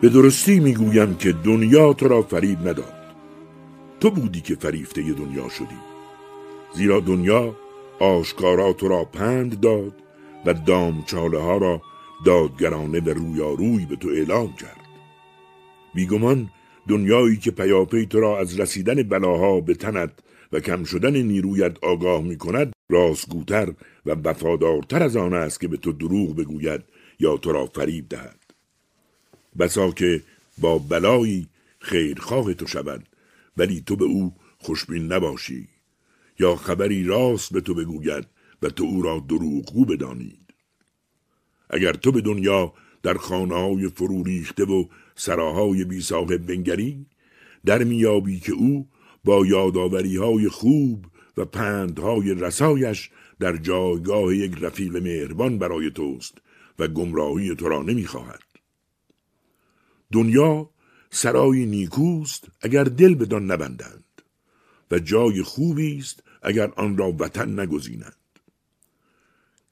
به درستی می‌گویم که دنیا تو را فریب نداد. تو بودی که فریفته دنیا شدی. زیرا دنیا آشکارا تو را پند داد و دامچاله ها را دادگرانه به رویاروی به تو اعلام کرد. بیگمان دنیایی که پیاپی تو را از رسیدن بلاها به تنت و کم شدن نیرویت آگاه می کند راستگوتر و وفادارتر از آن است که به تو دروغ بگوید یا تو را فریب دهد. بسا که با بلایی خیرخواه تو شود ولی تو به او خوشبین نباشی. یا خبری راست به تو بگوید و تو او را دروغگو بدانید. اگر تو به دنیا در خانه های فرو ریخته و سراهای بی صاحب بنگری در میابی که او با یاداوری های خوب و پندهای رسایش در جایگاه یک رفیق مهربان برای توست و گمراهی تو را نمی‌خواهد. دنیا سرای نیکوست اگر دل بدان نبندند و جای خوبی است اگر آن را وطن نگزینند.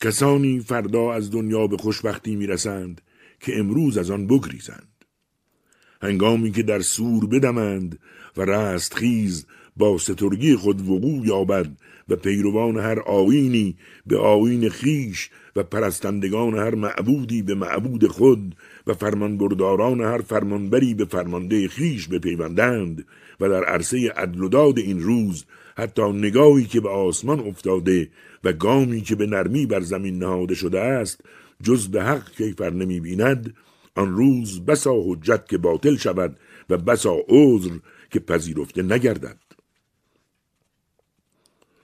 کسانی فردا از دنیا به خوشبختی می‌رسند که امروز از آن بگریزند. هنگامی که در سور بدمند و رستخیز با سترگی خود وقوع یابد و پیروان هر آینی به آین خیش و پرستندگان هر معبودی به معبود خود و فرمانبرداران هر فرمانبری به فرمانده خیش بپیوندند و در عرصه عدل و داد این روز حتی نگاهی که به آسمان افتاده و گامی که به نرمی بر زمین نهاده شده است جز به حق کیفر نمی بیند آن روز بسا حجت که باطل شود و بسا عذر که پذیرفته نگردد.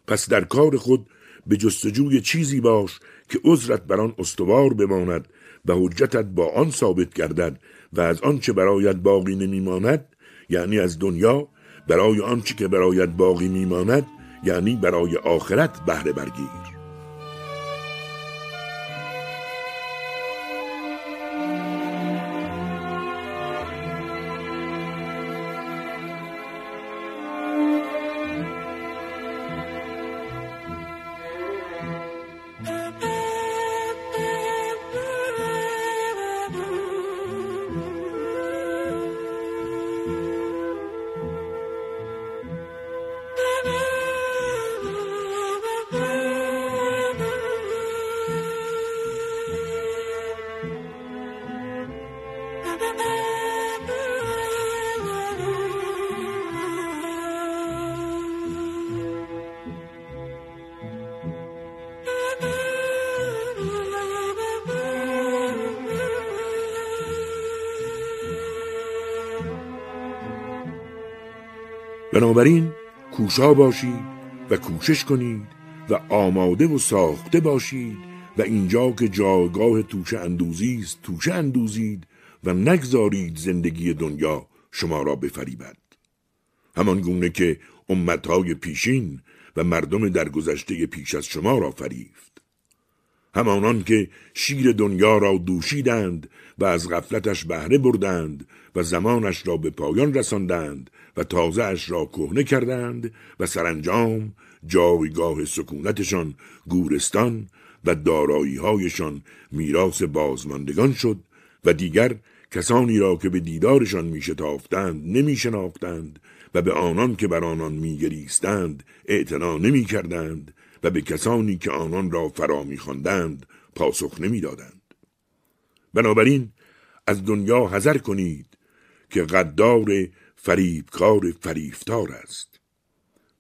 پس در کار خود به جستجوی چیزی باش که عذرت بر آن استوار بماند و حجتت با آن ثابت گردد و از آنچه برایت باقی نمیماند یعنی از دنیا برای آنچه که برایت باقی میماند یعنی برای آخرت بهره برگیر. بنابراین کوشا باشید و کوشش کنید و آماده و ساخته باشید و اینجا که جایگاه توشه اندوزی است توشه اندوزید و نگذارید زندگی دنیا شما را بفریبد. همان گونه که امتهای پیشین و مردم درگذشته پیش از شما را فریفت. همانان که شیر دنیا را دوشیدند و از غفلتش بهره بردند و زمانش را به پایان رساندند و تازه اش را کهنه کردند و سرانجام جایگاه سکونتشان گورستان و دارایی هایشان میراث بازماندگان شد و دیگر کسانی را که به دیدارشان میشتافتند نمیشناختند و به آنان که بر آنان میگریستند اعتنا نمی‌کردند و به کسانی که آنان را فرا میخواندند پاسخ نمی‌دادند. بنابراین از دنیا حذر کنید که غدار فریبکار فریفتار است.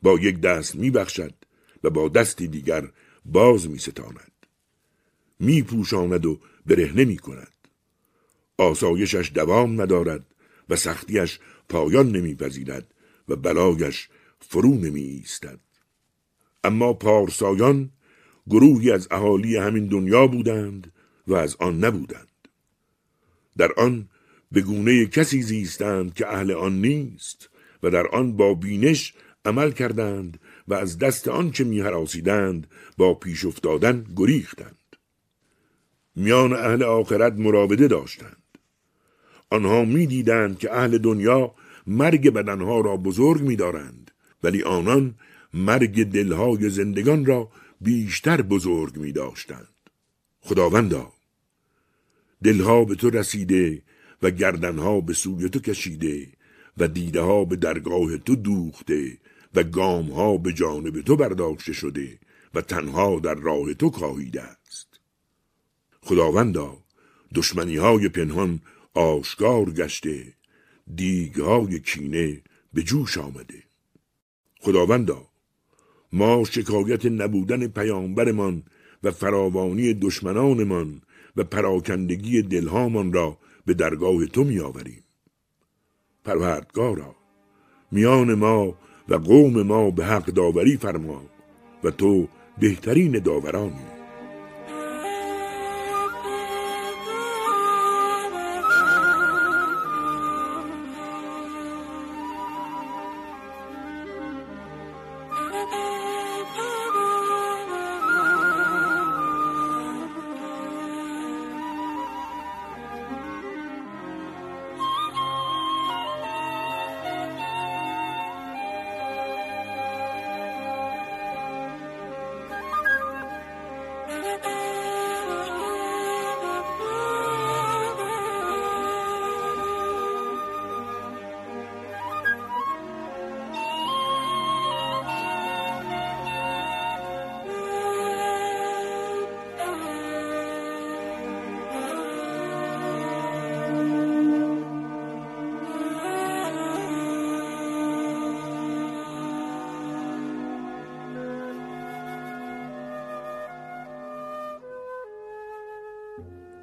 با یک دست میبخشد و با دستی دیگر باز میستاند. میپوشاند و برهنه می کند آسایشش دوام ندارد و سختیش پایان نمیپذیرد و بلایش فرو نمی ایستد اما پارسایان گروهی از اهالی همین دنیا بودند و از آن نبودند. در آن به گونه کسی زیستند که اهل آن نیست و در آن با بینش عمل کردند و از دست آنچه میهراسیدند با پیش افتادن گریختند. میان اهل آخرت مراوده داشتند. آنها می‌دیدند که اهل دنیا مرگ بدنها را بزرگ میدارند ولی آنان مرگ دلهای زندگان را بیشتر بزرگ می داشتند. خداوندا دلها به تو رسیده و گردنها به سوی تو کشیده و دیده به درگاه تو دوخته و گام ها به جانب تو برداشته شده و تنها در راه تو کاهیده است خداوندا دشمنی های پنهان آشکار گشته دیگ های کینه به جوش آمده خداوندا ما شکایت نبودن پیامبرمان و فراوانی دشمنانمان و پراکندگی دلهامان را به درگاه تو میآوریم. پروردگارا میان ما و قوم ما به حق داوری فرما و تو بهترین داورانی.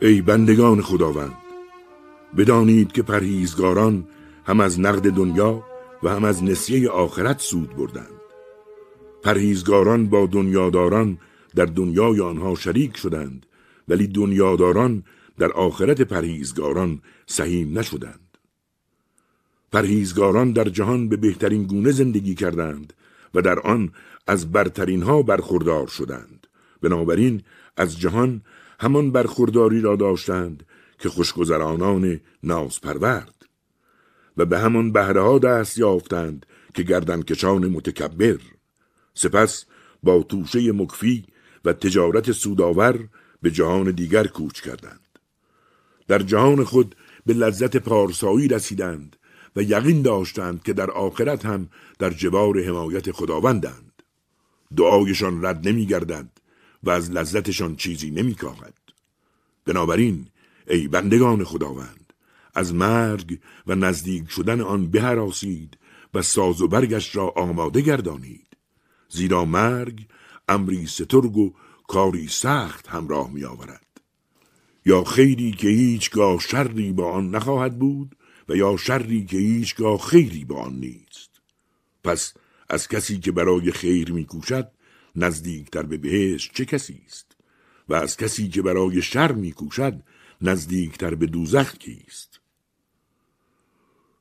ای بندگان خداوند بدانید که پرهیزگاران هم از نقد دنیا و هم از نسیه آخرت سود بردند. پرهیزگاران با دنیاداران در دنیای آنها شریک شدند ولی دنیاداران در آخرت پرهیزگاران سهیم نشدند. پرهیزگاران در جهان به بهترین گونه زندگی کردند و در آن از برترین ها برخوردار شدند. بنابراین از جهان همان برخورداری را داشتند که خوشگذرانان ناز پرورد و به همان بهره ها دست یافتند که گردنکشان متکبر. سپس با توشه مکفی و تجارت سوداور به جهان دیگر کوچ کردند. در جهان خود به لذت پارسایی رسیدند و یقین داشتند که در آخرت هم در جوار حمایت خداوندند. دعایشان رد نمی گردد و از لذتشان چیزی نمی کاهد. بنابراین ای بندگان خداوند از مرگ و نزدیک شدن آن بهراسید و ساز و برگش را آماده گردانید. زیرا مرگ امری سترگ و کاری سخت همراه می آورد یا خیری که هیچگاه شری با آن نخواهد بود و یا شری که هیچگاه خیری با آن نیست. پس از کسی که برای خیر میکوشد نزدیکتر به بهش چه کسی است؟ و از کسی که برای شر میکوشد نزدیکتر به دوزخ کیست؟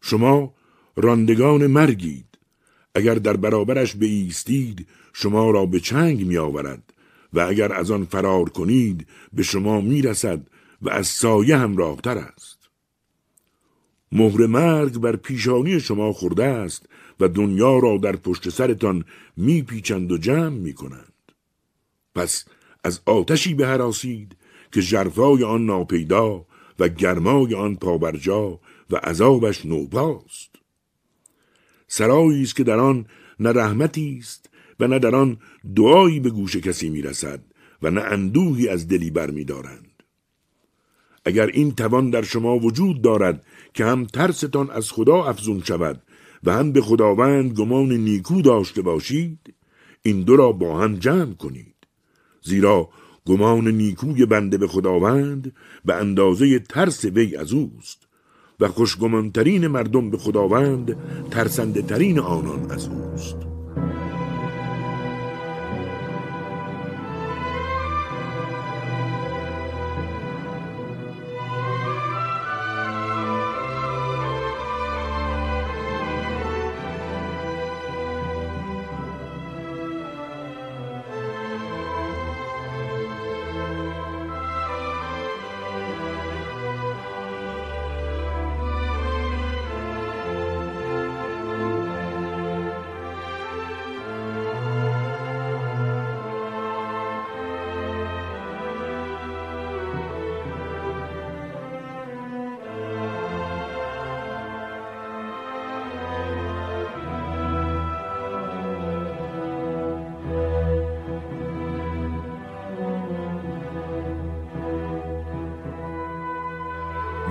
شما راندگان مرگید. اگر در برابرش ایستید شما را به چنگ می آورد و اگر از آن فرار کنید به شما می رسد و از سایه همراهتر است. مهر مرگ بر پیشانی شما خورده است و دنیا را در پشت سرتان میپیچند و جمع می کنند. پس از آتشی به حراسید که جرفای آن ناپیدا و گرمای آن پابرجا و عذابش نوباست سرایی است که در آن نه رحمتی است و نه در آن دعایی به گوش کسی می‌رسد و نه اندوهی از دلی برمیدارند اگر این توان در شما وجود دارد که هم ترستان از خدا افزون شود و هم به خداوند گمان نیکو داشته باشید این دو را با هم جمع کنید. زیرا گمان نیکوی بنده به خداوند به اندازه ترس وی از اوست و خوشگمانترین مردم به خداوند ترسنده ترین آنان از اوست.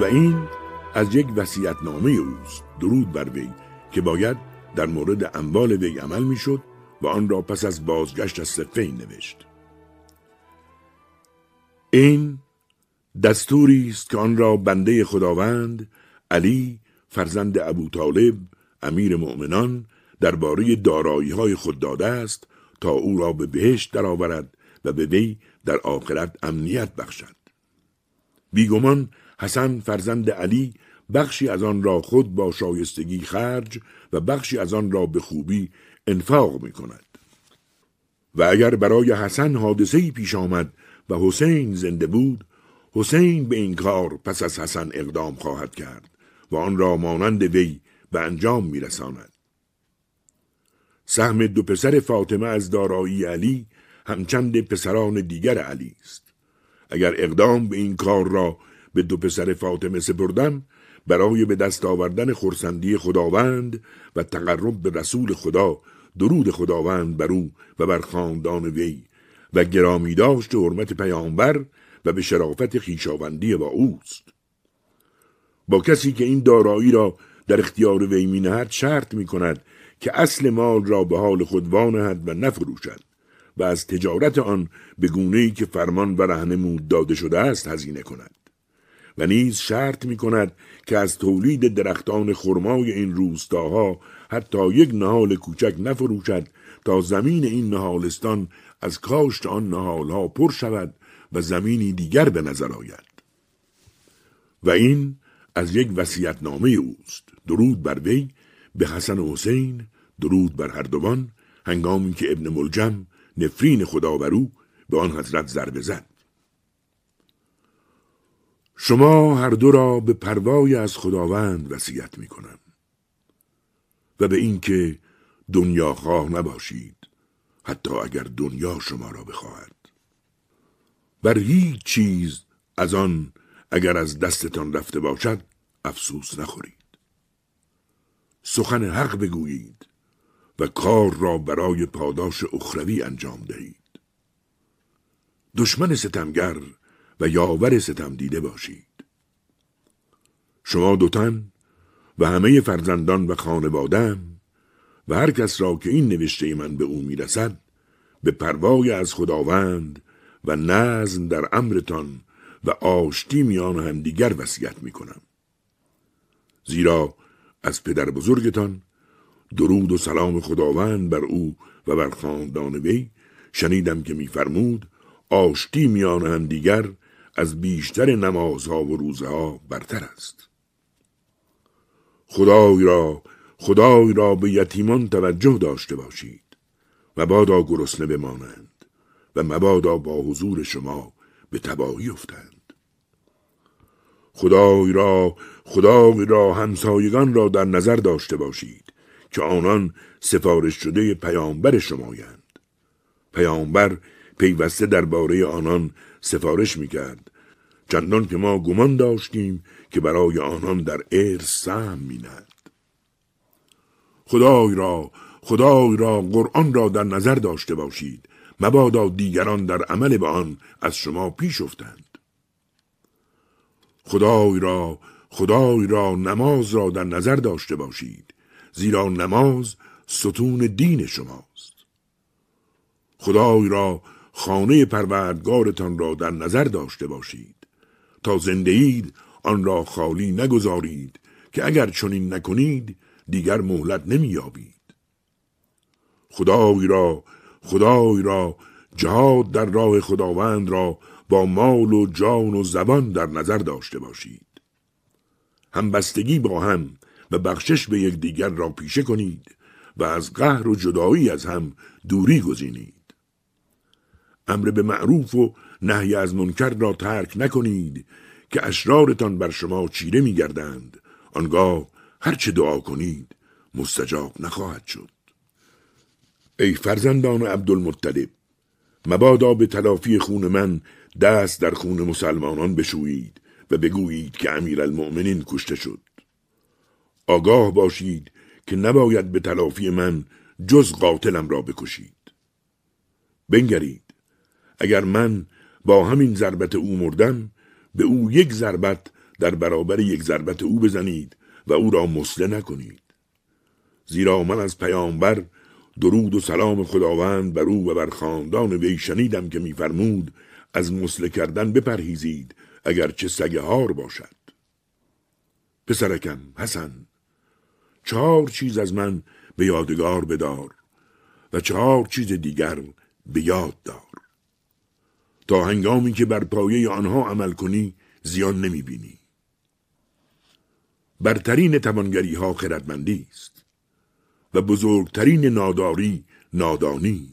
و این از یک نامه اوست درود بر وی که باید در مورد اموال وی عمل می‌شد و آن را پس از بازگشت از صفین نوشت. این دستوری است که آن را بنده خداوند علی فرزند ابو طالب امیر مؤمنان درباره دارایی های خود داده است تا او را به بهشت درآورد و به وی در آخرت امنیت بخشد. بیگمان حسن فرزند علی بخشی از آن را خود با شایستگی خرج و بخشی از آن را به خوبی انفاق می کند. و اگر برای حسن حادثه پیش آمد و حسین زنده بود حسین به این کار پس از حسن اقدام خواهد کرد و آن را مانند وی به انجام میرساند سهم دو پسر فاطمه از دارایی علی همچند پسران دیگر علی است اگر اقدام به این کار را به دو پسر فاطمه سپردم برای به دست آوردن خورسندی خداوند و تقرب به رسول خدا درود خداوند بر او و بر خاندان وی و گرامی داشت حرمت پیامبر و به شرافت خیشاوندی با اوست. با کسی که این دارایی را در اختیار وی مینهد شرط می کند که اصل مال را به حال خود وانهد و نفروشد و از تجارت آن به گونه که فرمان و رهنمود داده شده است هزینه کند. و نیز شرط می کند که از تولید درختان خرمای این روستاها حتی یک نهال کوچک نفروشد تا زمین این نهالستان از کاشت آن نهالها پر شود و زمینی دیگر به نظر آید. و این از یک نامه اوست. درود بر وی به حسن حسین درود بر هر دوان هنگامی که ابن ملجم نفرین خدا بر او به آن حضرت ضربه زد. شما هر دو را به پروای از خداوند وصیت می کنم و به اینکه دنیا خواه نباشید حتی اگر دنیا شما را بخواهد. بر هیچ چیز از آن اگر از دستتان رفته باشد افسوس نخورید. سخن حق بگویید و کار را برای پاداش اخروی انجام دهید. دشمن ستمگر و یاور ستم دیده باشید. شما دوتن و همه فرزندان و خانوادم و هر کس را که این نوشته من به او می‌رسد به پروای از خداوند و نظم در امرتان و آشتی میان همدیگر وصیت می‌کنم. زیرا از پدر بزرگتان درود و سلام خداوند بر او و بر خاندان وی شنیدم که میفرمود آشتی میان همدیگر از بیشتر نمازها و روزها برتر است. خدای را خدای را به یتیمان توجه داشته باشید و بادا گرسنه بمانند و مبادا با حضور شما به تباهی افتند. خدای را خدای را همسایگان را در نظر داشته باشید که آنان سفارش شده پیامبر شمایند پیامبر پیوسته درباره آنان سفارش می‌کرد. چندان که ما گمان داشتیم که برای آنان در ارث سهم میند خدای را خدای را قرآن را در نظر داشته باشید. مبادا دیگران در عمل به آن از شما پیش افتند. خدای را خدای را نماز را در نظر داشته باشید. زیرا نماز ستون دین شماست. خدای را خانه پروردگارتان را در نظر داشته باشید. تا زنده اید آن را خالی نگذارید که اگر چنین نکنید دیگر مهلت نمییابید. خدای را خدای را جهاد در راه خداوند را با مال و جان و زبان در نظر داشته باشید. همبستگی با هم و بخشش به یکدیگر را پیشه کنید و از قهر و جدایی از هم دوری گزینید. امر به معروف و نهی از منکر را ترک نکنید که اشرارتان بر شما چیره میگردند. آنگاه هرچه دعا کنید مستجاب نخواهد شد. ای فرزندان عبدالمطلب مبادا به تلافی خون من دست در خون مسلمانان بشویید و بگویید که امیر المؤمنین کشته شد. آگاه باشید که نباید به تلافی من جز قاتلم را بکشید. بنگرید. اگر من با همین ضربت او مردم به او یک ضربت در برابر یک ضربت او بزنید و او را مسله نکنید. زیرا من از پیامبر درود و سلام خداوند بر او و بر خاندان وی شنیدم که میفرمود از مسله کردن بپرهیزید اگر چه سگه هار باشد. پسرکم حسن چهار چیز از من به یادگار بدار و چهار چیز دیگر به یاد دار. تا هنگامی که بر پایه آنها عمل کنی زیان نمی بینی. برترین توانگری ها خردمندی است و بزرگترین ناداری نادانی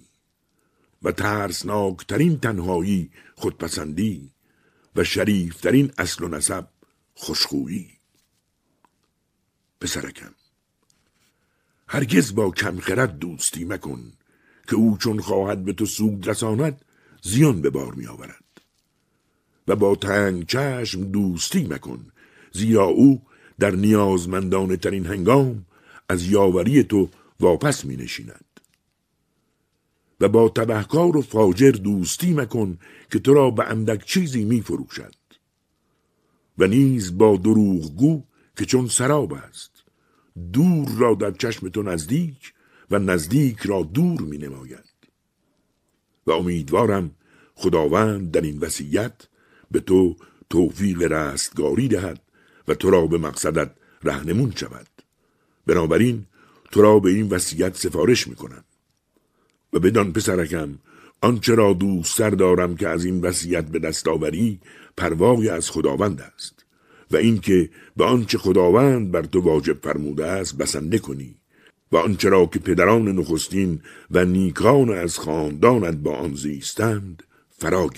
و ترسناکترین تنهایی خودپسندی و شریفترین اصل و نسب خوشخویی پسرکم هرگز با کم خرد دوستی مکن که او چون خواهد به تو سود رساند زیان به بار می آورد و با تنگ چشم دوستی مکن زیرا او در نیازمندان ترین هنگام از یاوری تو واپس می نشیند. و با تبهکار و فاجر دوستی مکن که تو را به اندک چیزی می فروشد. و نیز با دروغگو که چون سراب است دور را در چشم تو نزدیک و نزدیک را دور می نماید. و امیدوارم خداوند در این وصیت به تو توفیق رستگاری دهد و تو را به مقصدت رهنمون شود. بنابراین تو را به این وصیت سفارش می‌کنم. و بدان پسرکم آنچه را دوستتر دارم که از این وصیت به دست آوری پروای از خداوند است. و اینکه به آنچه خداوند بر تو واجب فرموده است بسنده کنی. و آنچه را که پدران نخستین و نیکان از خاندانت با آن زیستند فرا